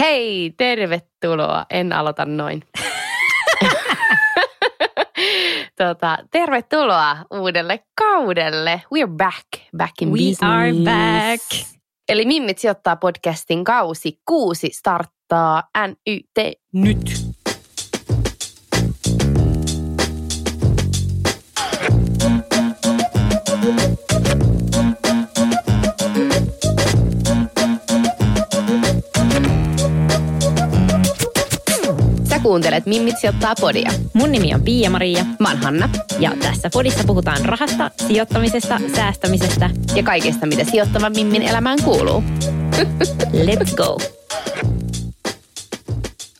Hei, tervetuloa. En aloita noin. tota, tervetuloa uudelle kaudelle. We are back. Back in We business. are back. Eli Mimmit sijoittaa podcastin kausi kuusi starttaa NYT nyt. Kuuntelet Mimmit sijoittaa podia. Mun nimi on Pia-Maria Mä oon Hanna ja tässä podissa puhutaan rahasta, sijoittamisesta, säästämisestä. ja kaikesta, mitä sijoittavan Mimmin elämään kuuluu. Let's go!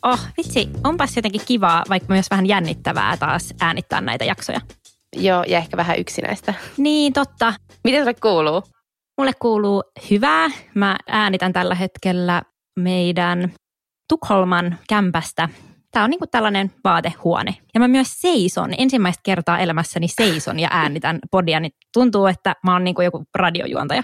Oh, vitsi, onpas jotenkin kivaa, vaikka myös vähän jännittävää taas äänittää näitä jaksoja. Joo, ja ehkä vähän yksinäistä. Niin, totta. Miten sulle kuuluu? Mulle kuuluu hyvää. Mä äänitän tällä hetkellä meidän Tukholman kämpästä. Tämä on niinku tällainen vaatehuone. Ja mä myös seison. Ensimmäistä kertaa elämässäni seison ja äänitän podia, niin tuntuu, että mä oon niinku joku radiojuontaja.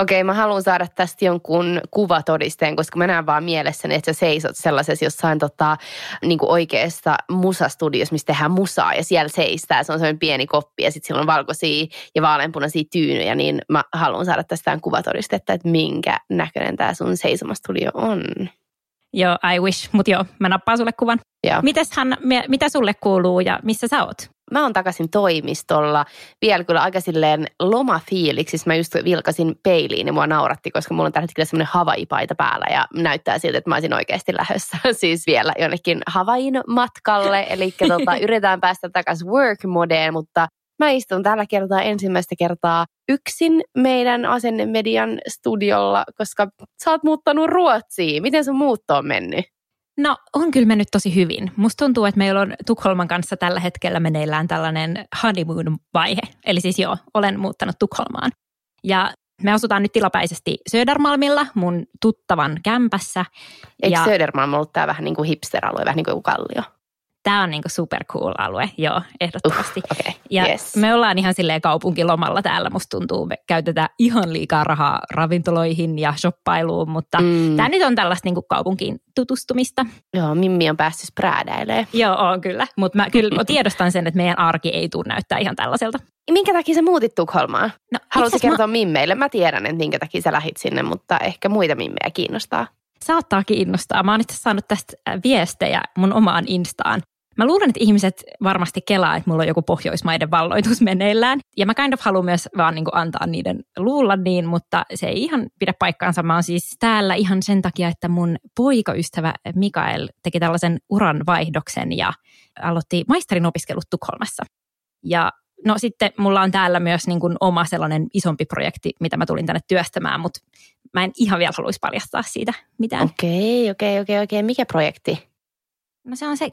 Okei, mä haluan saada tästä jonkun kuvatodisteen, koska mä näen vaan mielessäni, että sä seisot sellaisessa jossain tota, niin kuin oikeassa musastudiossa, missä tehdään musaa ja siellä seistää. Se on sellainen pieni koppi ja sitten siellä on valkoisia ja vaaleanpunaisia tyynyjä, niin mä haluan saada tästä kuvatodistetta, että minkä näköinen tämä sun seisomastudio on. Joo, I wish. Mutta joo, mä nappaan sulle kuvan. Ja Mites Hanna, me- mitä sulle kuuluu ja missä sä oot? mä oon takaisin toimistolla. Vielä kyllä aika silleen lomafiiliksissä. Mä just vilkasin peiliin ja mua nauratti, koska mulla on tällä hetkellä semmoinen Hawaii-paita päällä ja näyttää siltä, että mä olisin oikeasti lähdössä siis vielä jonnekin Hawaiin matkalle. Eli tota, yritetään päästä takaisin work-modeen, mutta mä istun tällä kertaa ensimmäistä kertaa yksin meidän asennemedian studiolla, koska sä oot muuttanut Ruotsiin. Miten sun muutto on mennyt? No, on kyllä mennyt tosi hyvin. Musta tuntuu, että meillä on Tukholman kanssa tällä hetkellä meneillään tällainen honeymoon-vaihe. Eli siis joo, olen muuttanut Tukholmaan. Ja me asutaan nyt tilapäisesti Södermalmilla, mun tuttavan kämpässä. Eikö Ja- Södermalm ollut tää vähän niin kuin hipster-alue, vähän niin kuin kallio? Tämä on niinku super cool alue, joo, ehdottomasti. Okei, Ja yes. me ollaan ihan silleen kaupunkilomalla täällä, musta tuntuu. Me käytetään ihan liikaa rahaa ravintoloihin ja shoppailuun, mutta mm. Tämä nyt on tällaista niinku kaupunkiin tutustumista. Joo, Mimmi on päässyt spräädäilee. Joo, on kyllä. Mutta mä kyllä mä tiedostan sen, että meidän arki ei tule näyttää ihan tällaiselta. Minkä takia sä muutit Tukholmaan? No, asiassa kertoa Mimmeille? Mä tiedän, että minkä takia sä lähit sinne, mutta ehkä muita Mimmejä kiinnostaa. Mä, saattaa kiinnostaa. Mä oon itse saanut tästä viestejä mun omaan Instaan. Mä luulen, että ihmiset varmasti kelaa, että mulla on joku Pohjoismaiden valloitus meneillään. Ja mä kind of haluan myös vaan niin antaa niiden luulla niin, mutta se ei ihan pidä paikkaansa. Mä oon siis täällä ihan sen takia, että mun poikaystävä Mikael teki tällaisen uran vaihdoksen ja aloitti maisterin opiskelut Tukholmassa. Ja no sitten mulla on täällä myös niin kuin oma sellainen isompi projekti, mitä mä tulin tänne työstämään, mutta mä en ihan vielä haluaisi paljastaa siitä mitään. Okei, okei, okei, okei. Mikä projekti? No se on se,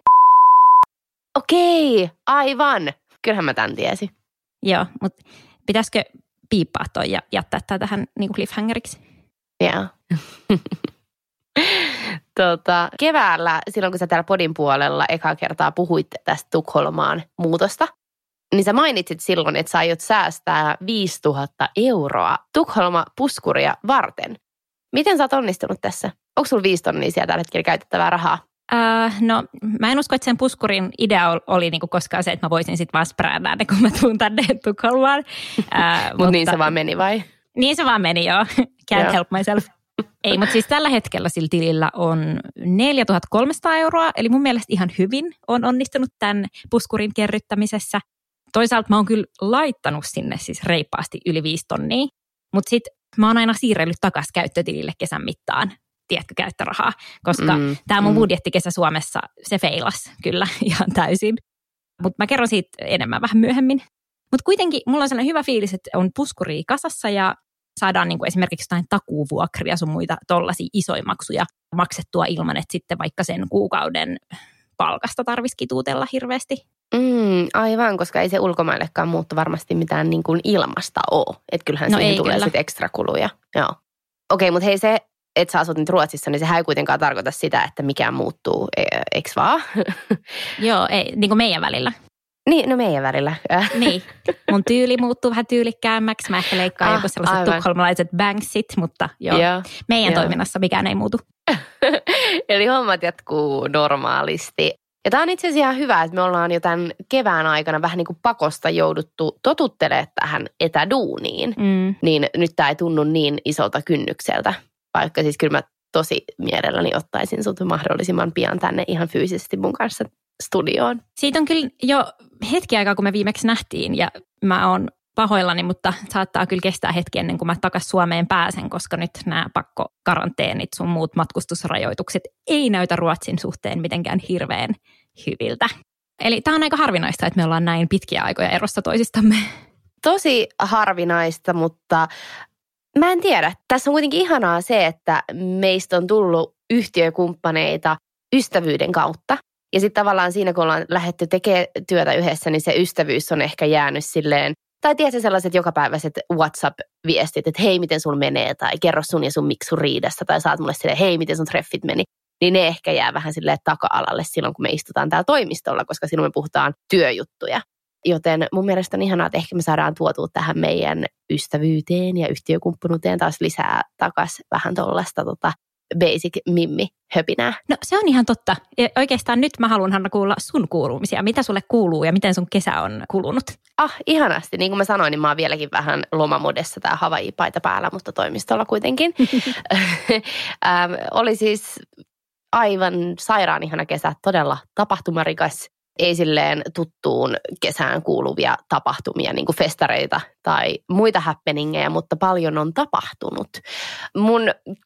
Okei, aivan. Kyllähän mä tämän tiesin. joo, mutta pitäisikö piippaa toi ja jättää tämä tähän niin cliffhangeriksi? Joo. tota, keväällä, silloin kun sä täällä podin puolella ekaa kertaa puhuit tästä Tukholmaan muutosta, niin sä mainitsit silloin, että sä aiot säästää 5000 euroa Tukholma-puskuria varten. Miten sä oot onnistunut tässä? Onko sulla viisi tonnia siellä tällä hetkellä käytettävää rahaa? Äh, no mä en usko, että sen puskurin idea ol- oli niinku koskaan se, että mä voisin sitten vaan spräädää ne, kun mä tuun tänne Tukholmaan. Äh, Mut niin se vaan meni vai? Niin se vaan meni joo. Can't Joo. help myself. Ei, mutta siis tällä hetkellä sillä tilillä on 4300 euroa, eli mun mielestä ihan hyvin on onnistunut tämän puskurin kerryttämisessä. Toisaalta mä oon kyllä laittanut sinne siis reippaasti yli 5 tonnia, mutta sitten mä oon aina siirrellyt takaisin käyttötilille kesän mittaan, tiedätkö, käyttörahaa, koska mm, tämä mun mm. budjettikesä Suomessa, se feilas kyllä ihan täysin. Mutta mä kerron siitä enemmän vähän myöhemmin. Mutta kuitenkin mulla on sellainen hyvä fiilis, että on puskuri kasassa ja saadaan niin kuin esimerkiksi jotain takuuvuokria sun muita tollaisia isoja maksuja maksettua ilman, että sitten vaikka sen kuukauden palkasta tarvitsisi kituutella hirveästi. Mm, aivan, koska ei se ulkomaillekaan muuttu varmasti mitään niin kuin ilmasta ole. Että kyllähän no siihen tulee sitten ekstra kuluja. Joo. Okei, okay, mutta hei se, että sä asut nyt Ruotsissa, niin sehän ei kuitenkaan tarkoita sitä, että mikään muuttuu, e, eikö vaan? Joo, ei, niin kuin meidän välillä. Niin, no meidän välillä. Niin. Mun tyyli muuttuu vähän tyylikkäämmäksi. Mä ehkä leikkaan ah, joku sellaiset aivan. tukholmalaiset banksit, mutta joo, joo meidän joo. toiminnassa mikään ei muutu. Eli hommat jatkuu normaalisti. Ja tämä on itse asiassa ihan hyvä, että me ollaan jo tämän kevään aikana vähän niin kuin pakosta jouduttu totuttelemaan tähän etäduuniin. Mm. Niin nyt tämä ei tunnu niin isolta kynnykseltä. Vaikka siis kyllä mä tosi mielelläni ottaisin sut mahdollisimman pian tänne ihan fyysisesti mun kanssa studioon. Siitä on kyllä jo hetki aikaa, kun me viimeksi nähtiin ja mä oon pahoillani, mutta saattaa kyllä kestää hetki ennen kuin mä takaisin Suomeen pääsen, koska nyt nämä pakkokaranteenit sun muut matkustusrajoitukset ei näytä Ruotsin suhteen mitenkään hirveän hyviltä. Eli tämä on aika harvinaista, että me ollaan näin pitkiä aikoja erossa toisistamme. Tosi harvinaista, mutta mä en tiedä. Tässä on kuitenkin ihanaa se, että meistä on tullut yhtiökumppaneita ystävyyden kautta. Ja sitten tavallaan siinä, kun ollaan lähdetty tekemään työtä yhdessä, niin se ystävyys on ehkä jäänyt silleen, tai tiedätkö sellaiset jokapäiväiset WhatsApp-viestit, että hei, miten sun menee, tai kerro sun ja sun miksu riidessä, tai saat mulle silleen, hei, miten sun treffit meni. Niin ne ehkä jää vähän silleen taka-alalle silloin, kun me istutaan täällä toimistolla, koska silloin me puhutaan työjuttuja. Joten mun mielestä on ihanaa, että ehkä me saadaan tuotua tähän meidän ystävyyteen ja yhtiökumppanuuteen taas lisää takas vähän tuollaista tota, basic mimmi höpinää. No se on ihan totta. Ja oikeastaan nyt mä haluan Hanna kuulla sun kuulumisia. Mitä sulle kuuluu ja miten sun kesä on kulunut? Ah, ihanasti. Niin kuin mä sanoin, niin mä oon vieläkin vähän lomamodessa tää Hawaii-paita päällä, mutta toimistolla kuitenkin. ähm, oli siis aivan sairaan ihana kesä, todella tapahtumarikas ei silleen tuttuun kesään kuuluvia tapahtumia, niin kuin festareita tai muita happeningeja, mutta paljon on tapahtunut. Mun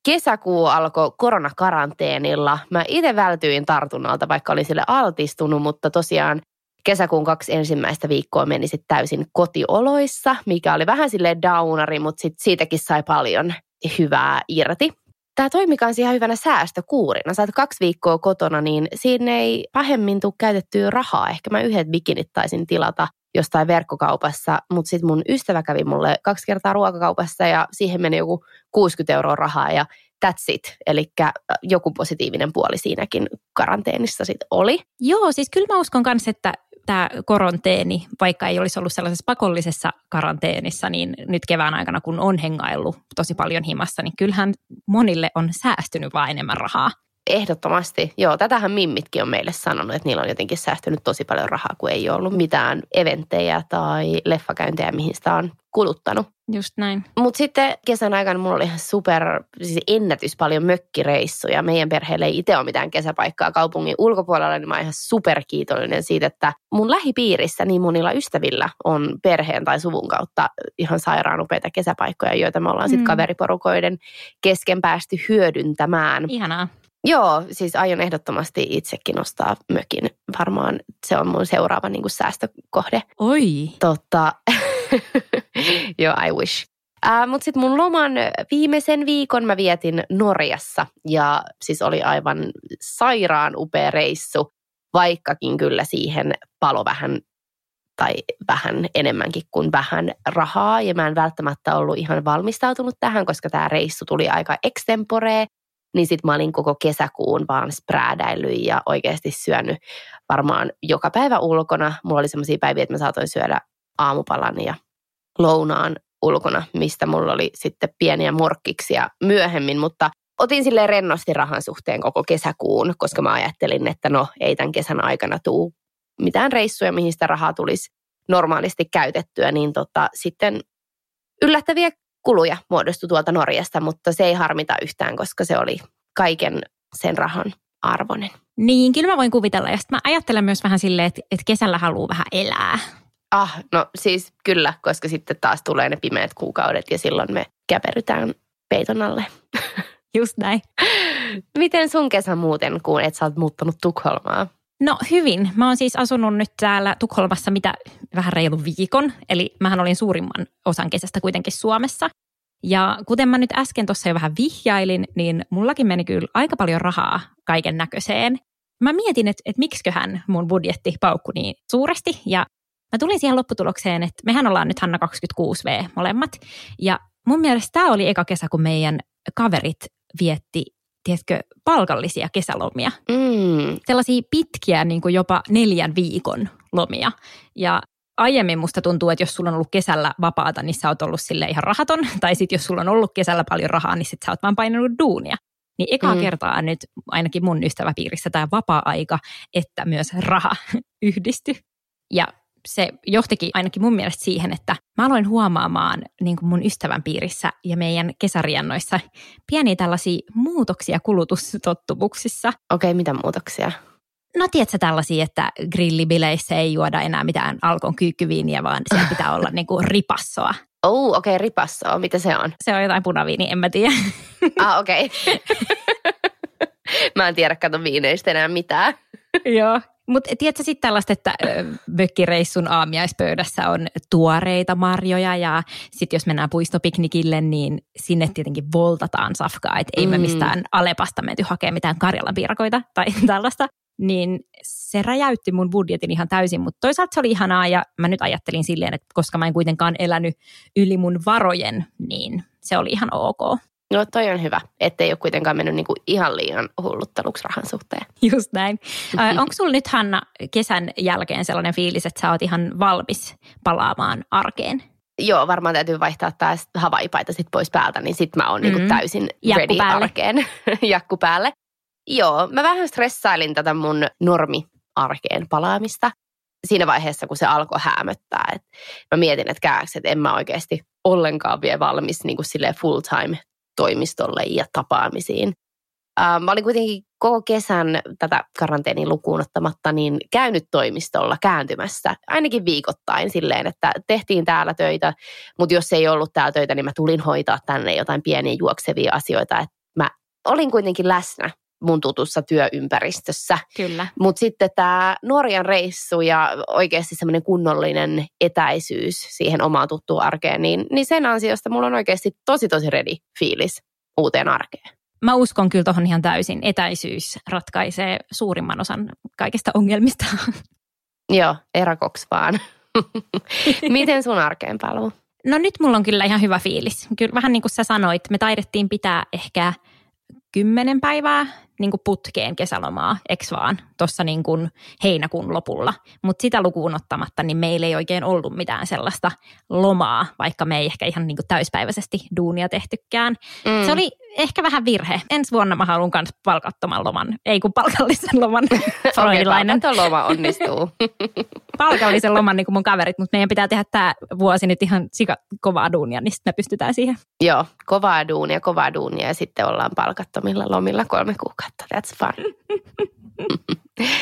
kesäkuu alkoi koronakaranteenilla. Mä itse vältyin tartunnalta, vaikka olin sille altistunut, mutta tosiaan kesäkuun kaksi ensimmäistä viikkoa meni sitten täysin kotioloissa, mikä oli vähän sille downari, mutta sit siitäkin sai paljon hyvää irti tämä toimi kanssa ihan hyvänä säästökuurina. Sä oot kaksi viikkoa kotona, niin siinä ei pahemmin tule käytettyä rahaa. Ehkä mä yhdet bikinit taisin tilata jostain verkkokaupassa, mutta sitten mun ystävä kävi mulle kaksi kertaa ruokakaupassa ja siihen meni joku 60 euroa rahaa ja that's it. Eli joku positiivinen puoli siinäkin karanteenissa sitten oli. Joo, siis kyllä mä uskon kanssa, että tämä koronteeni, vaikka ei olisi ollut sellaisessa pakollisessa karanteenissa, niin nyt kevään aikana, kun on hengaillut tosi paljon himassa, niin kyllähän monille on säästynyt vaan enemmän rahaa. Ehdottomasti. Joo, tätähän Mimmitkin on meille sanonut, että niillä on jotenkin säästynyt tosi paljon rahaa, kun ei ole ollut mitään eventtejä tai leffakäyntejä, mihin sitä on kuluttanut. Just näin. Mutta sitten kesän aikana mulla oli ihan super, siis ennätys paljon mökkireissuja. Meidän perheelle ei itse ole mitään kesäpaikkaa kaupungin ulkopuolella, niin mä oon ihan super kiitollinen siitä, että mun lähipiirissä niin monilla ystävillä on perheen tai suvun kautta ihan sairaan upeita kesäpaikkoja, joita me ollaan sitten mm. kaveriporukoiden kesken päästy hyödyntämään. Ihanaa. Joo, siis aion ehdottomasti itsekin ostaa mökin. Varmaan se on mun seuraava niin kuin säästökohde. Oi. Totta. Joo, I wish. Äh, Mutta sitten mun loman viimeisen viikon mä vietin Norjassa ja siis oli aivan sairaan upea reissu, vaikkakin kyllä siihen palo vähän tai vähän enemmänkin kuin vähän rahaa ja mä en välttämättä ollut ihan valmistautunut tähän, koska tämä reissu tuli aika extemporee niin sitten mä olin koko kesäkuun vaan spräädäillyt ja oikeasti syönyt varmaan joka päivä ulkona. Mulla oli sellaisia päiviä, että mä saatoin syödä aamupalan ja lounaan ulkona, mistä mulla oli sitten pieniä morkkiksia myöhemmin, mutta otin sille rennosti rahan suhteen koko kesäkuun, koska mä ajattelin, että no ei tämän kesän aikana tuu mitään reissuja, mihin sitä rahaa tulisi normaalisti käytettyä, niin tota, sitten yllättäviä kuluja muodostui tuolta Norjasta, mutta se ei harmita yhtään, koska se oli kaiken sen rahan arvoinen. Niin, kyllä mä voin kuvitella. Ja sitten mä ajattelen myös vähän silleen, että, että kesällä haluaa vähän elää. Ah, no siis kyllä, koska sitten taas tulee ne pimeät kuukaudet ja silloin me käperytään peiton alle. Just näin. Miten sun kesä muuten, kun et sä oot muuttanut Tukholmaa? No hyvin. Mä oon siis asunut nyt täällä Tukholmassa mitä vähän reilu viikon. Eli mähän olin suurimman osan kesästä kuitenkin Suomessa. Ja kuten mä nyt äsken tuossa jo vähän vihjailin, niin mullakin meni kyllä aika paljon rahaa kaiken näköiseen. Mä mietin, että, että miksiköhän mun budjetti paukku niin suuresti. Ja mä tulin siihen lopputulokseen, että mehän ollaan nyt Hanna 26V molemmat. Ja mun mielestä tämä oli eka kesä, kun meidän kaverit vietti tiedätkö, palkallisia kesälomia. Mm. Sellaisia pitkiä, niin kuin jopa neljän viikon lomia. Ja aiemmin musta tuntuu, että jos sulla on ollut kesällä vapaata, niin sä oot ollut sille ihan rahaton. Tai sitten jos sulla on ollut kesällä paljon rahaa, niin sit sä oot vaan painanut duunia. Niin ekaa mm. kertaa nyt ainakin mun ystäväpiirissä tämä vapaa-aika, että myös raha yhdisty. Ja se johtikin ainakin mun mielestä siihen, että mä aloin huomaamaan niin kuin mun ystävän piirissä ja meidän kesariannoissa pieniä tällaisia muutoksia kulutustottumuksissa. Okei, okay, mitä muutoksia? No tiedätkö tällaisia, että grillibileissä ei juoda enää mitään alkon kyykkyviiniä, vaan siellä pitää olla niin kuin ripassoa. Oh, okei, okay, ripassoa. Mitä se on? Se on jotain punaviini, en mä tiedä. Ah, okei. Okay. mä en tiedä, kato viineistä enää mitään. Joo, mutta tiedätkö sitten tällaista, että mökkireissun aamiaispöydässä on tuoreita marjoja ja sitten jos mennään puistopiknikille, niin sinne tietenkin voltataan safkaa, että ei mm. me mistään Alepasta menty hakemaan mitään Karjalan piirakoita tai tällaista. Niin se räjäytti mun budjetin ihan täysin, mutta toisaalta se oli ihanaa ja mä nyt ajattelin silleen, että koska mä en kuitenkaan elänyt yli mun varojen, niin se oli ihan ok. No toi on hyvä, ettei ole kuitenkaan mennyt niinku ihan liian hullutteluksi rahan suhteen. Just näin. Onko sulla nyt Hanna kesän jälkeen sellainen fiilis, että sä oot ihan valmis palaamaan arkeen? Joo, varmaan täytyy vaihtaa taas havaipaita sit pois päältä, niin sit mä oon mm-hmm. niinku täysin Jakku ready päälle. arkeen. Jakku päälle. Joo, mä vähän stressailin tätä mun normi-arkeen palaamista siinä vaiheessa, kun se alkoi häämöttää. Et mä mietin, että kääks, että en mä oikeasti ollenkaan vielä valmis niin kuin full time toimistolle ja tapaamisiin. Mä olin kuitenkin koko kesän tätä karanteenin lukuun ottamatta niin käynyt toimistolla kääntymässä ainakin viikoittain silleen, että tehtiin täällä töitä, mutta jos ei ollut täällä töitä, niin mä tulin hoitaa tänne jotain pieniä juoksevia asioita. Että mä olin kuitenkin läsnä mun tutussa työympäristössä. Kyllä. Mutta sitten tämä Norjan reissu ja oikeasti semmoinen kunnollinen etäisyys siihen omaan tuttuun arkeen, niin, niin sen ansiosta mulla on oikeasti tosi tosi ready fiilis uuteen arkeen. Mä uskon kyllä tuohon ihan täysin. Etäisyys ratkaisee suurimman osan kaikista ongelmista. Joo, erakoks vaan. Miten sun arkeen paluu? No nyt mulla on kyllä ihan hyvä fiilis. Kyllä vähän niin kuin sä sanoit, me taidettiin pitää ehkä kymmenen päivää niin kuin putkeen kesälomaa, eks vaan, tuossa niin kuin heinäkuun lopulla. Mutta sitä lukuun ottamatta, niin meillä ei oikein ollut mitään sellaista lomaa, vaikka me ei ehkä ihan niin kuin täyspäiväisesti duunia tehtykään. Mm. Se oli ehkä vähän virhe. Ensi vuonna mä haluan myös palkattoman loman, ei kun palkallisen loman. Freudilainen. Okay, loma onnistuu. palkallisen loman niin kuin mun kaverit, mutta meidän pitää tehdä tämä vuosi nyt ihan sika kovaa duunia, niin sitten me pystytään siihen. Joo, kovaa duunia, kovaa duunia ja sitten ollaan palkattomilla lomilla kolme kuukautta. That's fun.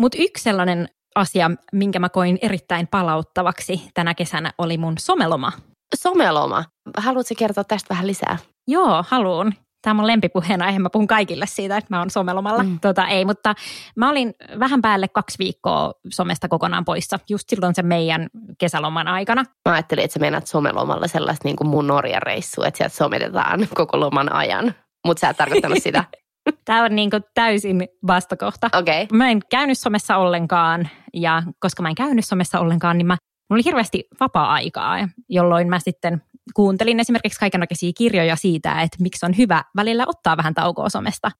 Mutta yksi sellainen asia, minkä mä koin erittäin palauttavaksi tänä kesänä, oli mun someloma. Someloma. Haluatko kertoa tästä vähän lisää? Joo, haluan. Tämä on mun lempipuheenaihe. Mä puhun kaikille siitä, että mä oon somelomalla. Mm. Tota, ei, mutta mä olin vähän päälle kaksi viikkoa somesta kokonaan poissa. Just silloin se meidän kesäloman aikana. Mä ajattelin, että sä menet somelomalla sellaista niin kuin mun Norjan reissu, että sieltä sometetaan koko loman ajan. Mutta sä et tarkoittanut sitä. Tämä on niin kuin täysin vastakohta. Okay. Mä en käynyt somessa ollenkaan ja koska mä en käynyt somessa ollenkaan, niin mä, mulla oli hirveästi vapaa-aikaa, jolloin mä sitten kuuntelin esimerkiksi kaikenlaisia kirjoja siitä, että miksi on hyvä välillä ottaa vähän taukoa somesta.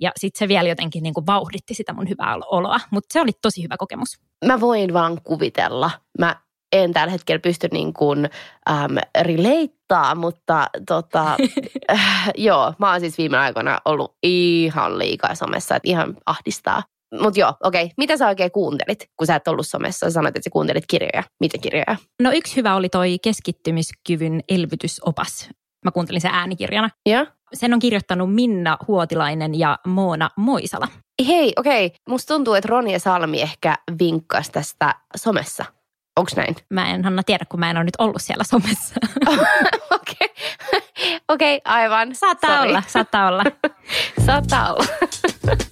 Ja sitten se vielä jotenkin niin kuin vauhditti sitä mun hyvää oloa, mutta se oli tosi hyvä kokemus. Mä voin vaan kuvitella. Mä en tällä hetkellä pysty niin kuin, äm, releittaa, mutta tota, äh, joo, mä oon siis viime aikoina ollut ihan liikaa somessa, että ihan ahdistaa. Mutta joo, okei. Okay. Mitä sä oikein kuuntelit, kun sä et ollut somessa? Sä sanoit, että sä kuuntelit kirjoja. Mitä kirjoja? No yksi hyvä oli toi keskittymiskyvyn elvytysopas. Mä kuuntelin sen äänikirjana. Joo. Sen on kirjoittanut Minna Huotilainen ja Moona Moisala. Hei, okei. Okay. Musta tuntuu, että Roni ja Salmi ehkä vinkkas tästä somessa. Onks näin? Mä en Hanna tiedä, kun mä en ole nyt ollut siellä somessa. Okei, okay. okay, aivan. Saattaa Sorry. olla, saattaa olla. Saattaa olla.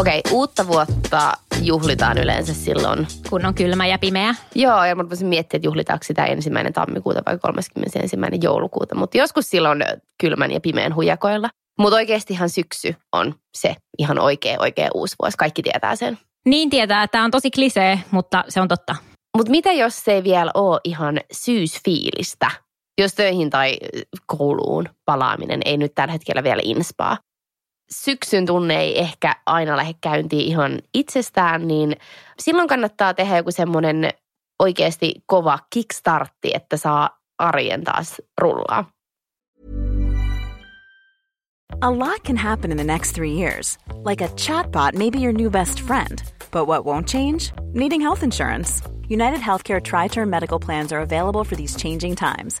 Okei, okay, uutta vuotta juhlitaan yleensä silloin. Kun on kylmä ja pimeä. Joo, ja mä voisin miettiä, että juhlitaanko sitä ensimmäinen tammikuuta vai 31. joulukuuta. Mutta joskus silloin kylmän ja pimeän hujakoilla. Mutta oikeastihan syksy on se ihan oikea, oikea uusi vuosi. Kaikki tietää sen. Niin tietää, että tämä on tosi klisee, mutta se on totta. Mutta mitä jos se ei vielä ole ihan syysfiilistä? Jos töihin tai kouluun palaaminen ei nyt tällä hetkellä vielä inspaa. Syksyn tunne ei ehkä aina lähde käyntiin ihan itsestään, niin silloin kannattaa tehdä joku semmoinen oikeasti kova kickstartti, että saa arjen taas rullaa. A lot can happen in the next three years. Like a chatbot may be your new best friend. But what won't change? Needing health insurance. United Healthcare Tri Term Medical Plans are available for these changing times.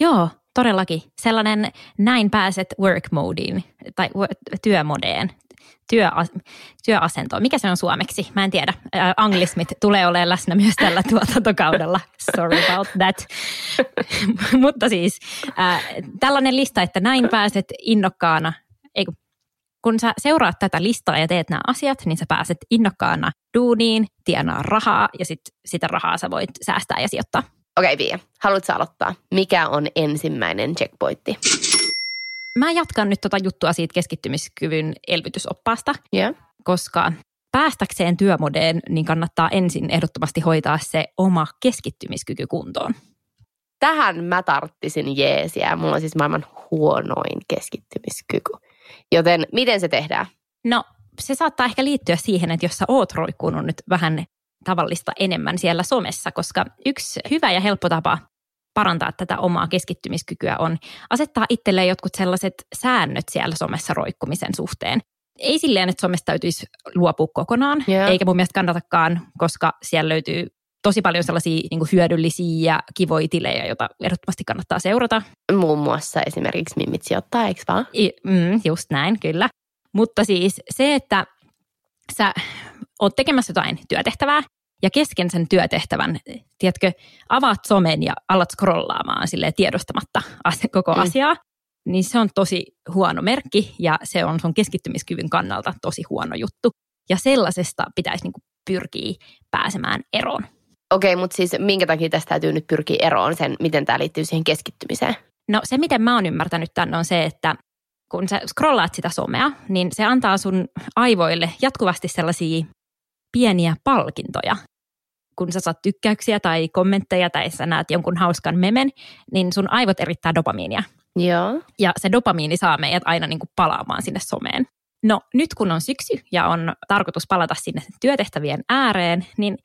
Joo, todellakin. Sellainen näin pääset work modeen tai työmodeen, työ, työasentoon. Mikä se on suomeksi? Mä en tiedä. Ä, anglismit tulee olemaan läsnä myös tällä tuotantokaudella. Sorry about that. Mutta siis ä, tällainen lista, että näin pääset innokkaana, ei kun sä seuraat tätä listaa ja teet nämä asiat, niin sä pääset innokkaana duuniin, tienaa rahaa ja sit sitä rahaa sä voit säästää ja sijoittaa. Okei, okay, Pia, haluatko aloittaa? Mikä on ensimmäinen checkpointti? Mä jatkan nyt tota juttua siitä keskittymiskyvyn elvytysoppaasta, Joo. koska päästäkseen työmodeen, niin kannattaa ensin ehdottomasti hoitaa se oma keskittymiskyky kuntoon. Tähän mä tarttisin jeesiä. Mulla on siis maailman huonoin keskittymiskyky. Joten miten se tehdään? No, se saattaa ehkä liittyä siihen, että jos sä oot roikkunut nyt vähän tavallista enemmän siellä somessa, koska yksi hyvä ja helppo tapa parantaa tätä omaa keskittymiskykyä on asettaa itselleen jotkut sellaiset säännöt siellä somessa roikkumisen suhteen. Ei silleen, että somesta täytyisi luopua kokonaan, Joo. eikä mun mielestä kannatakaan, koska siellä löytyy tosi paljon sellaisia niin kuin hyödyllisiä ja kivoja tilejä, joita ehdottomasti kannattaa seurata. Muun muassa esimerkiksi Mimmit sijoittaa, eikö vaan? I, mm, just näin, kyllä. Mutta siis se, että sä oot tekemässä jotain työtehtävää ja kesken sen työtehtävän, tiedätkö, avaat somen ja alat scrollaamaan sille tiedostamatta koko Mm. asiaa, niin se on tosi huono merkki ja se on sun keskittymiskyvyn kannalta tosi huono juttu. Ja sellaisesta pitäisi niinku pyrkiä pääsemään eroon. Okei, okay, mutta siis minkä takia tästä täytyy nyt pyrkiä eroon sen, miten tämä liittyy siihen keskittymiseen? No se, miten mä oon ymmärtänyt tämän, on se, että kun sä scrollaat sitä somea, niin se antaa sun aivoille jatkuvasti sellaisia pieniä palkintoja. Kun sä saat tykkäyksiä tai kommentteja tai sä näet jonkun hauskan memen, niin sun aivot erittää dopamiinia. Joo. Ja se dopamiini saa meidät aina niin kuin palaamaan sinne someen. No nyt kun on syksy ja on tarkoitus palata sinne työtehtävien ääreen, niin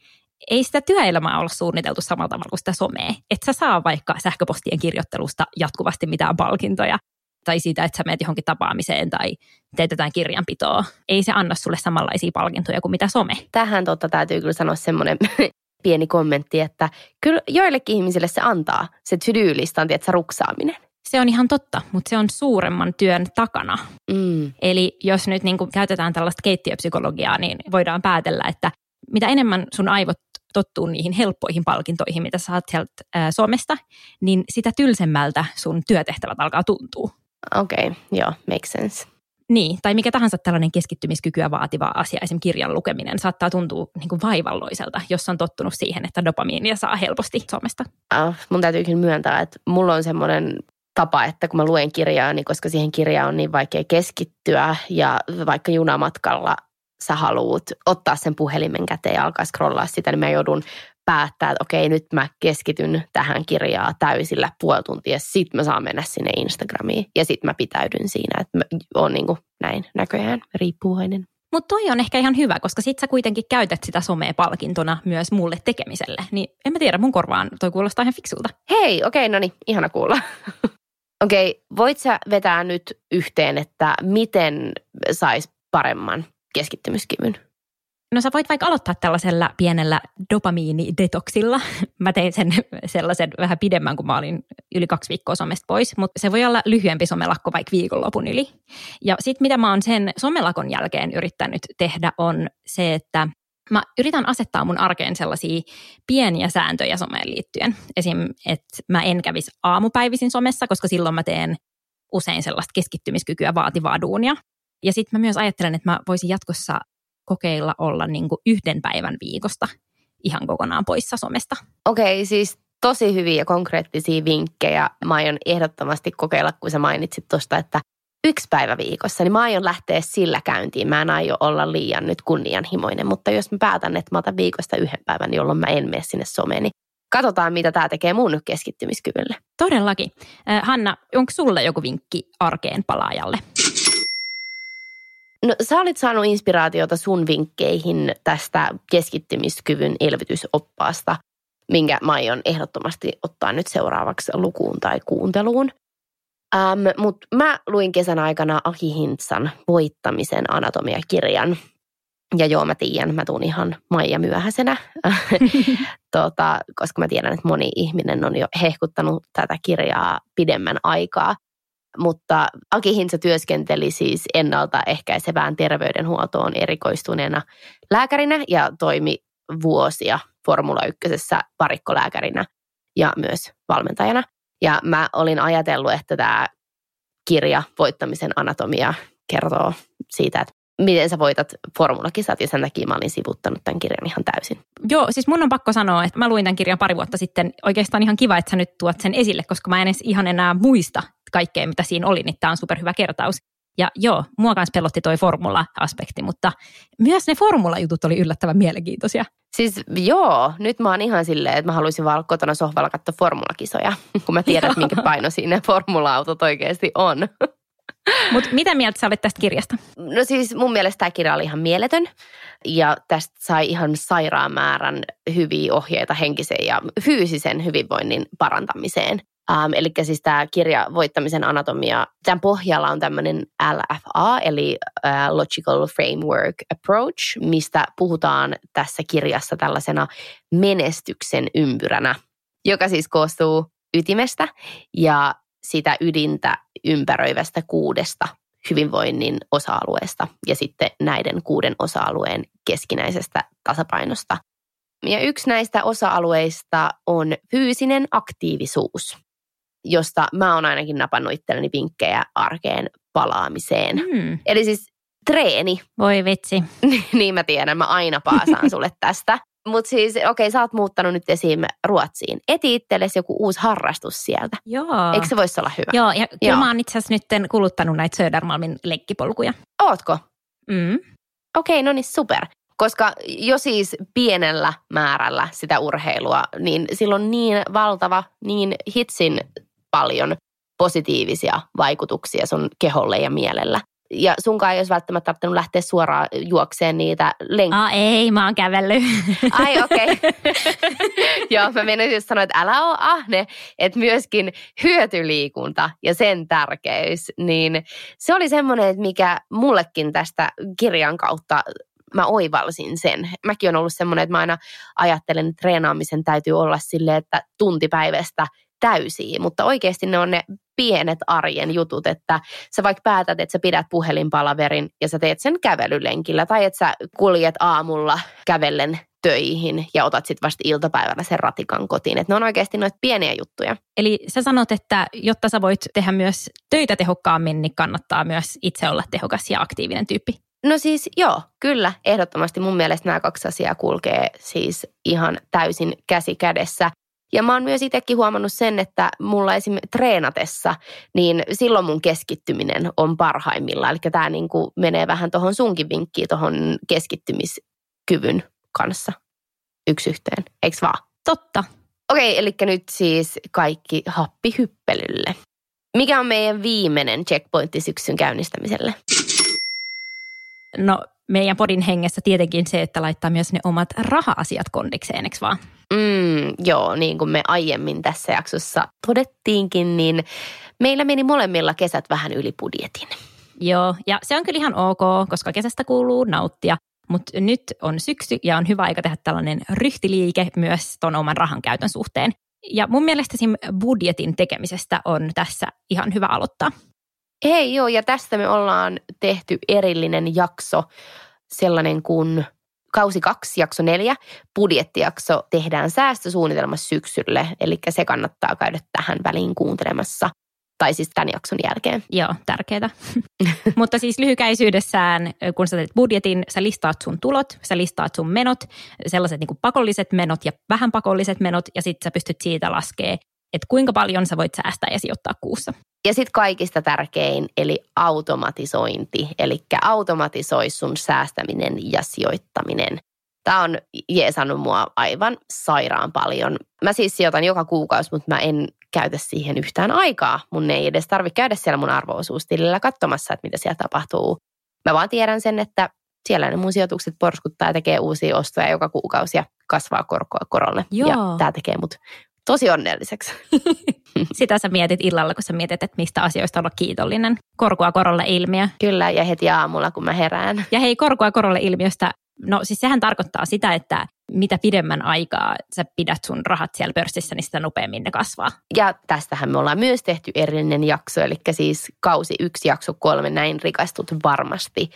ei sitä työelämää olla suunniteltu samalla tavalla kuin sitä somea. Et sä saa vaikka sähköpostien kirjoittelusta jatkuvasti mitään palkintoja tai siitä, että sä menet johonkin tapaamiseen tai teet jotain kirjanpitoa. Ei se anna sulle samanlaisia palkintoja kuin mitä some. Tähän totta täytyy kyllä sanoa semmoinen pieni kommentti, että kyllä joillekin ihmisille se antaa se to-do-listan, tiedätkö, ruksaaminen. Se on ihan totta, mutta se on suuremman työn takana. Mm. Eli jos nyt niin kuin käytetään tällaista keittiöpsykologiaa, niin voidaan päätellä, että mitä enemmän sun aivot tottuu niihin helppoihin palkintoihin, mitä saat sieltä somesta, niin sitä tylsemmältä sun työtehtävät alkaa tuntua. Okei, okay, joo, makes sense. Niin, tai mikä tahansa tällainen keskittymiskykyä vaativa asia, esimerkiksi kirjan lukeminen, saattaa tuntua niin kuin vaivalloiselta, jos on tottunut siihen, että dopamiinia saa helposti somesta. Uh, mun täytyy kyllä myöntää, että mulla on semmoinen tapa, että kun mä luen kirjaa, niin koska siihen kirjaan on niin vaikea keskittyä ja vaikka junamatkalla sä haluat ottaa sen puhelimen käteen ja alkaa scrollaa sitä, niin mä joudun päättää, että okei, nyt mä keskityn tähän kirjaan täysillä puoli tuntia, sit mä saan mennä sinne Instagramiin ja sit mä pitäydyn siinä, että mä oon niin kuin näin näköjään riippuvainen. Mutta toi on ehkä ihan hyvä, koska sit sä kuitenkin käytät sitä somea palkintona myös mulle tekemiselle. Niin en mä tiedä, mun korvaan toi kuulostaa ihan fiksulta. Hei, okei, no niin, ihana kuulla. okei, voit sä vetää nyt yhteen, että miten sais paremman keskittymiskyvyn? No sä voit vaikka aloittaa tällaisella pienellä dopamiinidetoksilla. Mä tein sen sellaisen vähän pidemmän, kun mä olin yli kaksi viikkoa somesta pois, mutta se voi olla lyhyempi somelakko vaikka viikonlopun yli. Ja sitten mitä mä oon sen somelakon jälkeen yrittänyt tehdä on se, että mä yritän asettaa mun arkeen sellaisia pieniä sääntöjä someen liittyen. Esim. että mä en kävisi aamupäivisin somessa, koska silloin mä teen usein sellaista keskittymiskykyä vaativaa duunia. Ja sitten mä myös ajattelen, että mä voisin jatkossa kokeilla olla niin kuin yhden päivän viikosta ihan kokonaan poissa somesta. Okei, okay, siis tosi hyviä ja konkreettisia vinkkejä. Mä aion ehdottomasti kokeilla, kun sä mainitsit tuosta, että yksi päivä viikossa, niin mä aion lähteä sillä käyntiin. Mä en aio olla liian nyt kunnianhimoinen, mutta jos mä päätän, että mä otan viikosta yhden päivän, jolloin mä en mene sinne someen, niin katsotaan, mitä tämä tekee mun keskittymiskyvylle. Todellakin. Hanna, onko sulle joku vinkki arkeen palaajalle? No sä olit saanut inspiraatiota sun vinkkeihin tästä keskittymiskyvyn elvytysoppaasta, minkä mä aion ehdottomasti ottaa nyt seuraavaksi lukuun tai kuunteluun. Ähm, Mutta mä luin kesän aikana Aki Hintsan voittamisen anatomiakirjan. Ja joo, mä tiedän, mä tuun ihan Maija myöhäisenä, tota, koska mä tiedän, että moni ihminen on jo hehkuttanut tätä kirjaa pidemmän aikaa – mutta Aki Hintsa työskenteli siis ennaltaehkäisevään terveydenhuoltoon erikoistuneena lääkärinä ja toimi vuosia Formula 1 parikkolääkärinä ja myös valmentajana. Ja mä olin ajatellut, että tämä kirja Voittamisen anatomia kertoo siitä, että miten sä voitat formulakisat ja sen takia mä olin sivuttanut tämän kirjan ihan täysin. Joo, siis mun on pakko sanoa, että mä luin tämän kirjan pari vuotta sitten. Oikeastaan ihan kiva, että sä nyt tuot sen esille, koska mä en edes ihan enää muista kaikkea, mitä siinä oli, niin tämä on superhyvä kertaus. Ja joo, mua kanssa pelotti toi formula-aspekti, mutta myös ne formula-jutut oli yllättävän mielenkiintoisia. Siis joo, nyt mä oon ihan silleen, että mä haluaisin vaan kotona sohvalla katsoa formulakisoja, kun mä tiedän, minkä paino siinä formula-autot oikeasti on. Mutta mitä mieltä sä olit tästä kirjasta? No siis mun mielestä tämä kirja oli ihan mieletön ja tästä sai ihan sairaan määrän hyviä ohjeita henkisen ja fyysisen hyvinvoinnin parantamiseen. Um, eli siis tämä kirja Voittamisen anatomia, tämän pohjalla on tämmöinen LFA, eli uh, Logical Framework Approach, mistä puhutaan tässä kirjassa tällaisena menestyksen ympyränä, joka siis koostuu ytimestä ja sitä ydintä ympäröivästä kuudesta hyvinvoinnin osa-alueesta ja sitten näiden kuuden osa-alueen keskinäisestä tasapainosta. Ja yksi näistä osa-alueista on fyysinen aktiivisuus josta mä oon ainakin napannut itselleni vinkkejä arkeen palaamiseen. Mm. Eli siis treeni. Voi vitsi. niin mä tiedän, mä aina paasaan sulle tästä. Mutta siis, okei, okay, sä oot muuttanut nyt esim. Ruotsiin. Eti itsellesi joku uusi harrastus sieltä. Joo. Eikö se voisi olla hyvä? Joo, ja kyllä Joo. mä oon itse asiassa nyt kuluttanut näitä Södermalmin leikkipolkuja. Ootko? Mm. Okei, okay, no niin super. Koska jo siis pienellä määrällä sitä urheilua, niin silloin niin valtava, niin hitsin paljon positiivisia vaikutuksia sun keholle ja mielellä. Ja sunkaan ei olisi välttämättä tarvinnut lähteä suoraan juokseen niitä lenkkejä. Ah, ei, mä oon kävellyt. Ai, okei. Okay. Joo, mä menisin just sanoa, että älä ole ahne, että myöskin hyötyliikunta ja sen tärkeys, niin se oli semmoinen, että mikä mullekin tästä kirjan kautta mä oivalsin sen. Mäkin on ollut semmoinen, että mä aina ajattelen, että treenaamisen täytyy olla silleen, että tuntipäivästä täysiä, mutta oikeasti ne on ne pienet arjen jutut, että sä vaikka päätät, että sä pidät puhelinpalaverin ja sä teet sen kävelylenkillä tai että sä kuljet aamulla kävellen töihin ja otat sitten vasta iltapäivällä sen ratikan kotiin. Että ne on oikeasti noita pieniä juttuja. Eli sä sanot, että jotta sä voit tehdä myös töitä tehokkaammin, niin kannattaa myös itse olla tehokas ja aktiivinen tyyppi. No siis joo, kyllä, ehdottomasti mun mielestä nämä kaksi asiaa kulkee siis ihan täysin käsi kädessä. Ja mä oon myös itsekin huomannut sen, että mulla esim. treenatessa, niin silloin mun keskittyminen on parhaimmillaan. Eli tämä niin menee vähän tuohon sunkin vinkkiin, tuohon keskittymiskyvyn kanssa yksi yhteen, eikö vaan? Totta. Okei, eli nyt siis kaikki happihyppelylle. Mikä on meidän viimeinen checkpointti syksyn käynnistämiselle? No meidän podin hengessä tietenkin se, että laittaa myös ne omat raha-asiat kondikseen, eikö vaan? Mm, joo, niin kuin me aiemmin tässä jaksossa todettiinkin, niin meillä meni molemmilla kesät vähän yli budjetin. Joo, ja se on kyllä ihan ok, koska kesästä kuuluu nauttia. Mutta nyt on syksy ja on hyvä aika tehdä tällainen ryhtiliike myös ton oman rahan käytön suhteen. Ja mun mielestä budjetin tekemisestä on tässä ihan hyvä aloittaa. Ei joo, ja tästä me ollaan tehty erillinen jakso, sellainen kuin kausi kaksi, jakso neljä, budjettijakso tehdään säästösuunnitelmassa syksylle, eli se kannattaa käydä tähän väliin kuuntelemassa. Tai siis tämän jakson jälkeen. Joo, tärkeää. Mutta siis lyhykäisyydessään, kun sä teet budjetin, sä listaat sun tulot, sä listaat sun menot, sellaiset niin pakolliset menot ja vähän pakolliset menot, ja sitten sä pystyt siitä laskemaan, että kuinka paljon sä voit säästää ja sijoittaa kuussa. Ja sitten kaikista tärkein, eli automatisointi, eli automatisoi sun säästäminen ja sijoittaminen. Tämä on jeesannut mua aivan sairaan paljon. Mä siis sijoitan joka kuukausi, mutta mä en käytä siihen yhtään aikaa. Mun ei edes tarvitse käydä siellä mun arvoosuustilillä katsomassa, että mitä siellä tapahtuu. Mä vaan tiedän sen, että siellä ne mun sijoitukset porskuttaa ja tekee uusia ostoja joka kuukausi ja kasvaa korkoa korolle. Joo. Ja tämä tekee mut tosi onnelliseksi. Sitä sä mietit illalla, kun sä mietit, että mistä asioista olla kiitollinen. Korkoa korolle ilmiö. Kyllä, ja heti aamulla, kun mä herään. Ja hei, korkoa korolle ilmiöstä, no siis sehän tarkoittaa sitä, että mitä pidemmän aikaa sä pidät sun rahat siellä pörssissä, niin sitä nopeammin ne kasvaa. Ja tästähän me ollaan myös tehty erillinen jakso, eli siis kausi yksi, jakso kolme, näin rikastut varmasti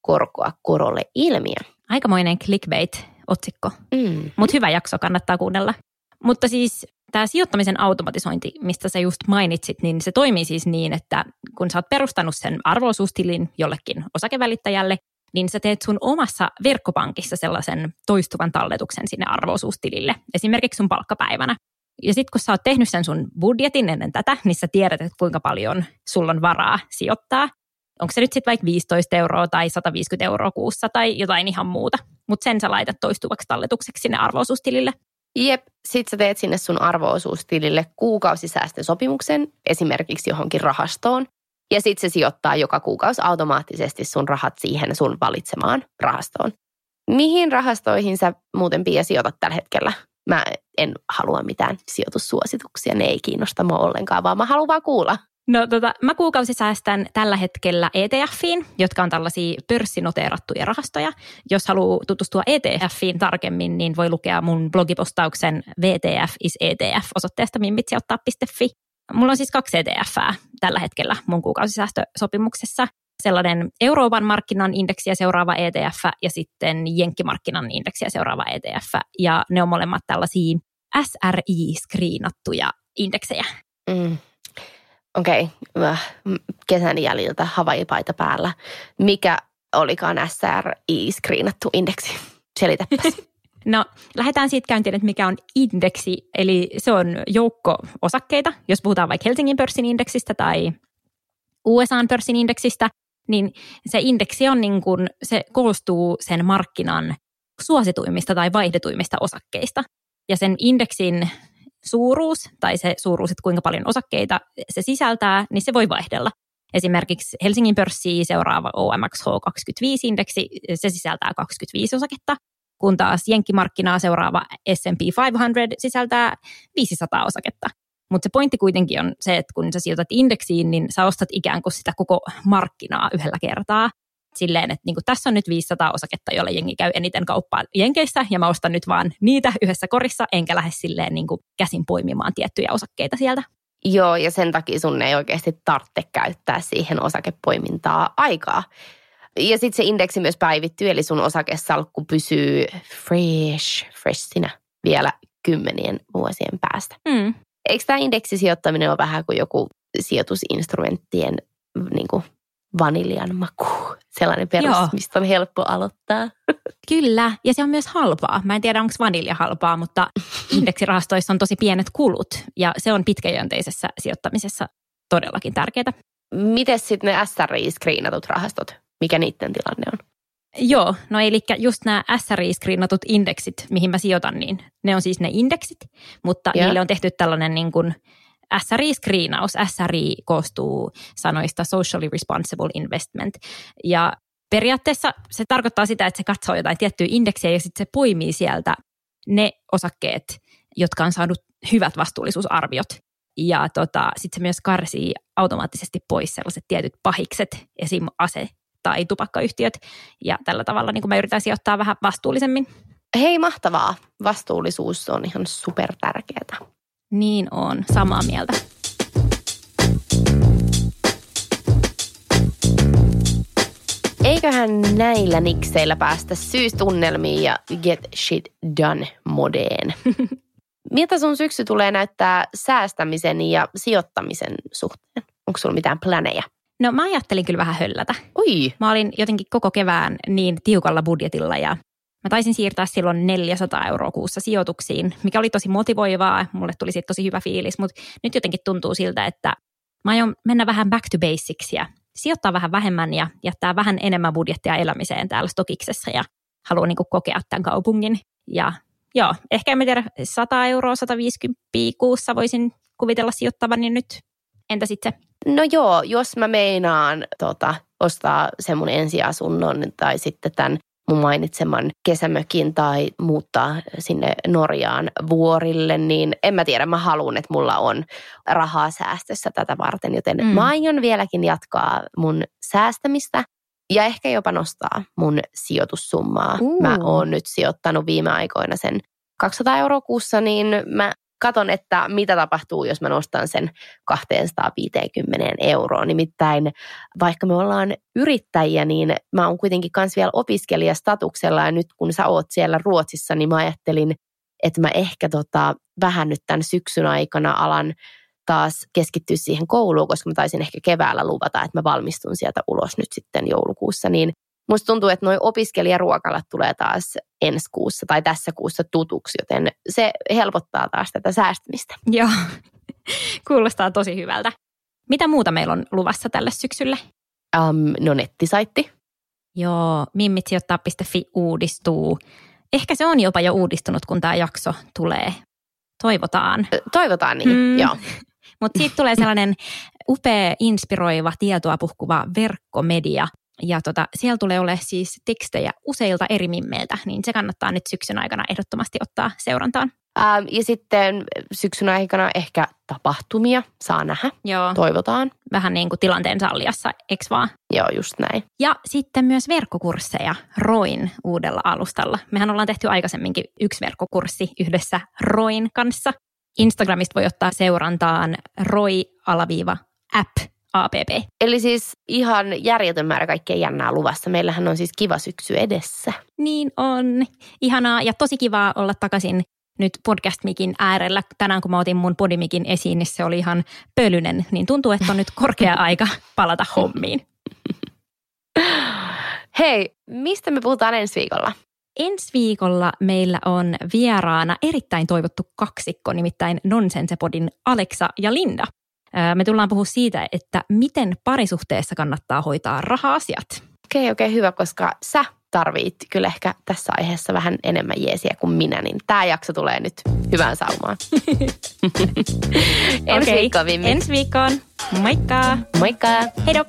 korkoa korolle ilmiö. Aikamoinen clickbait-otsikko, mm. mutta hyvä jakso, kannattaa kuunnella. Mutta siis tämä sijoittamisen automatisointi, mistä sä just mainitsit, niin se toimii siis niin, että kun sä oot perustanut sen arvoisuustilin jollekin osakevälittäjälle, niin sä teet sun omassa verkkopankissa sellaisen toistuvan talletuksen sinne arvoisuustilille, esimerkiksi sun palkkapäivänä. Ja sitten kun sä oot tehnyt sen sun budjetin ennen tätä, niin sä tiedät, että kuinka paljon sulla on varaa sijoittaa. Onko se nyt sitten vaikka 15 euroa tai 150 euroa kuussa tai jotain ihan muuta. Mutta sen sä laitat toistuvaksi talletukseksi sinne arvoisuustilille. Jep, sit sä teet sinne sun arvoosuustilille kuukausisäästösopimuksen, esimerkiksi johonkin rahastoon. Ja sit se sijoittaa joka kuukausi automaattisesti sun rahat siihen sun valitsemaan rahastoon. Mihin rahastoihin sä muuten Pia sijoitat tällä hetkellä? Mä en halua mitään sijoitussuosituksia, ne ei kiinnosta mua ollenkaan, vaan mä haluan vaan kuulla. No tota, mä kuukausi säästän tällä hetkellä ETFiin, jotka on tällaisia pörssinoteerattuja rahastoja. Jos haluaa tutustua ETFiin tarkemmin, niin voi lukea mun blogipostauksen VTF is ETF osoitteesta mimmitsijoittaa.fi. Mulla on siis kaksi ETFää tällä hetkellä mun kuukausisäästösopimuksessa. Sellainen Euroopan markkinan indeksiä seuraava ETF ja sitten Jenkkimarkkinan indeksiä seuraava ETF. Ja ne on molemmat tällaisia SRI-skriinattuja indeksejä. Mm okei, okay, kesän jäljiltä Hawaii-paita päällä. Mikä olikaan SRI-skriinattu indeksi? Selitäpäs. No, lähdetään siitä käyntiin, että mikä on indeksi. Eli se on joukko osakkeita. Jos puhutaan vaikka Helsingin pörssin indeksistä tai USAn pörssin indeksistä, niin se indeksi on niin kuin, se koostuu sen markkinan suosituimmista tai vaihdetuimmista osakkeista. Ja sen indeksin suuruus tai se suuruus, että kuinka paljon osakkeita se sisältää, niin se voi vaihdella. Esimerkiksi Helsingin pörssiin seuraava OMXH25-indeksi, se sisältää 25 osaketta, kun taas jenkkimarkkinaa seuraava S&P 500 sisältää 500 osaketta. Mutta se pointti kuitenkin on se, että kun sä sijoitat indeksiin, niin sä ostat ikään kuin sitä koko markkinaa yhdellä kertaa. Silleen, että niin kuin, tässä on nyt 500 osaketta, joilla jengi käy eniten kauppaa Jenkeissä, ja mä ostan nyt vaan niitä yhdessä korissa, enkä lähde silleen niin kuin, käsin poimimaan tiettyjä osakkeita sieltä. Joo, ja sen takia sun ei oikeasti tarvitse käyttää siihen osakepoimintaa aikaa. Ja sitten se indeksi myös päivittyy, eli sun osakesalkku pysyy fresh, freshinä vielä kymmenien vuosien päästä. Mm. Eikö tämä indeksisijoittaminen ole vähän kuin joku sijoitusinstrumenttien niin kuin vaniljan maku? Sellainen perus, Joo. mistä on helppo aloittaa. Kyllä, ja se on myös halpaa. Mä en tiedä, onko vanilja halpaa, mutta indeksirahastoissa on tosi pienet kulut, ja se on pitkäjänteisessä sijoittamisessa todellakin tärkeää. Miten sitten ne SRI-skriinatut rahastot? Mikä niiden tilanne on? Joo, no eli just nämä SRI-skriinatut indeksit, mihin mä sijoitan, niin ne on siis ne indeksit, mutta Joo. niille on tehty tällainen niin kuin SRI-skriinaus. SRI koostuu sanoista Socially Responsible Investment, ja periaatteessa se tarkoittaa sitä, että se katsoo jotain tiettyä indeksiä ja sitten se poimii sieltä ne osakkeet, jotka on saanut hyvät vastuullisuusarviot. Ja tota, sitten se myös karsii automaattisesti pois sellaiset tietyt pahikset, esim. ase- tai tupakkayhtiöt. Ja tällä tavalla niin kuin mä yritän sijoittaa vähän vastuullisemmin. Hei, mahtavaa. Vastuullisuus on ihan super tärkeää. Niin on, samaa mieltä. Eiköhän näillä nikseillä päästä syystunnelmiin ja get shit done modeen. Miltä sun syksy tulee näyttää säästämisen ja sijoittamisen suhteen? Onko sulla mitään planeja? No mä ajattelin kyllä vähän höllätä. Oi, Mä olin jotenkin koko kevään niin tiukalla budjetilla ja mä taisin siirtää silloin 400 euroa kuussa sijoituksiin, mikä oli tosi motivoivaa. Mulle tuli siitä tosi hyvä fiilis, mutta nyt jotenkin tuntuu siltä, että mä aion mennä vähän back to basics ja sijoittaa vähän vähemmän ja jättää vähän enemmän budjettia elämiseen täällä Stokiksessa ja haluan niin kokea tämän kaupungin. Ja joo, ehkä en tiedä, 100 euroa, 150 kuussa voisin kuvitella sijoittavani nyt. Entä sitten? No joo, jos mä meinaan tota, ostaa sen mun ensiasunnon tai sitten tämän mun mainitseman kesämökin tai muuttaa sinne Norjaan vuorille, niin en mä tiedä, mä haluan, että mulla on rahaa säästössä tätä varten, joten Mm. mä aion vieläkin jatkaa mun säästämistä ja ehkä jopa nostaa mun sijoitussummaa. Uh. Mä oon nyt sijoittanut viime aikoina sen 200 euroa kuussa, niin mä katon, että mitä tapahtuu, jos mä nostan sen 250 euroa. Nimittäin vaikka me ollaan yrittäjiä, niin mä oon kuitenkin kans vielä opiskelijastatuksella ja nyt kun sä oot siellä Ruotsissa, niin mä ajattelin, että mä ehkä tota, vähän nyt tämän syksyn aikana alan taas keskittyä siihen kouluun, koska mä taisin ehkä keväällä luvata, että mä valmistun sieltä ulos nyt sitten joulukuussa, niin Musta tuntuu, että noi opiskelijaruokalat tulee taas ensi kuussa tai tässä kuussa tutuksi, joten se helpottaa taas tätä säästämistä. Joo, kuulostaa tosi hyvältä. Mitä muuta meillä on luvassa tälle syksylle? Um, no nettisaitti. Joo, mimmitsijoittaa.fi uudistuu. Ehkä se on jopa jo uudistunut, kun tämä jakso tulee. Toivotaan. Toivotaan niin, mm. joo. Mutta siitä tulee sellainen upea, inspiroiva, tietoa puhkuva verkkomedia. Ja tota, siellä tulee ole siis tekstejä useilta eri mimmeiltä, niin se kannattaa nyt syksyn aikana ehdottomasti ottaa seurantaan. Um, ja sitten syksyn aikana ehkä tapahtumia saa nähdä, Joo, toivotaan. vähän niin kuin tilanteen salliassa, eks vaan? Joo, just näin. Ja sitten myös verkkokursseja Roin uudella alustalla. Mehän ollaan tehty aikaisemminkin yksi verkkokurssi yhdessä Roin kanssa. Instagramista voi ottaa seurantaan roi-app app. Eli siis ihan järjetön määrä kaikkea jännää luvassa. Meillähän on siis kiva syksy edessä. Niin on. Ihanaa ja tosi kivaa olla takaisin nyt podcast-mikin äärellä. Tänään kun mä otin mun podimikin esiin, niin se oli ihan pölynen. Niin tuntuu, että on nyt korkea aika palata hommiin. Hei, mistä me puhutaan ensi viikolla? Ensi viikolla meillä on vieraana erittäin toivottu kaksikko, nimittäin Nonsensepodin Aleksa ja Linda. Me tullaan puhua siitä, että miten parisuhteessa kannattaa hoitaa raha-asiat. Okei, okei, hyvä, koska sä tarvit kyllä ehkä tässä aiheessa vähän enemmän jeesiä kuin minä, niin tämä jakso tulee nyt hyvään saumaan. ensi Okei, viikkoon, Vimmi. Ensi viikkoon. Moikka! Moikka! Heidop!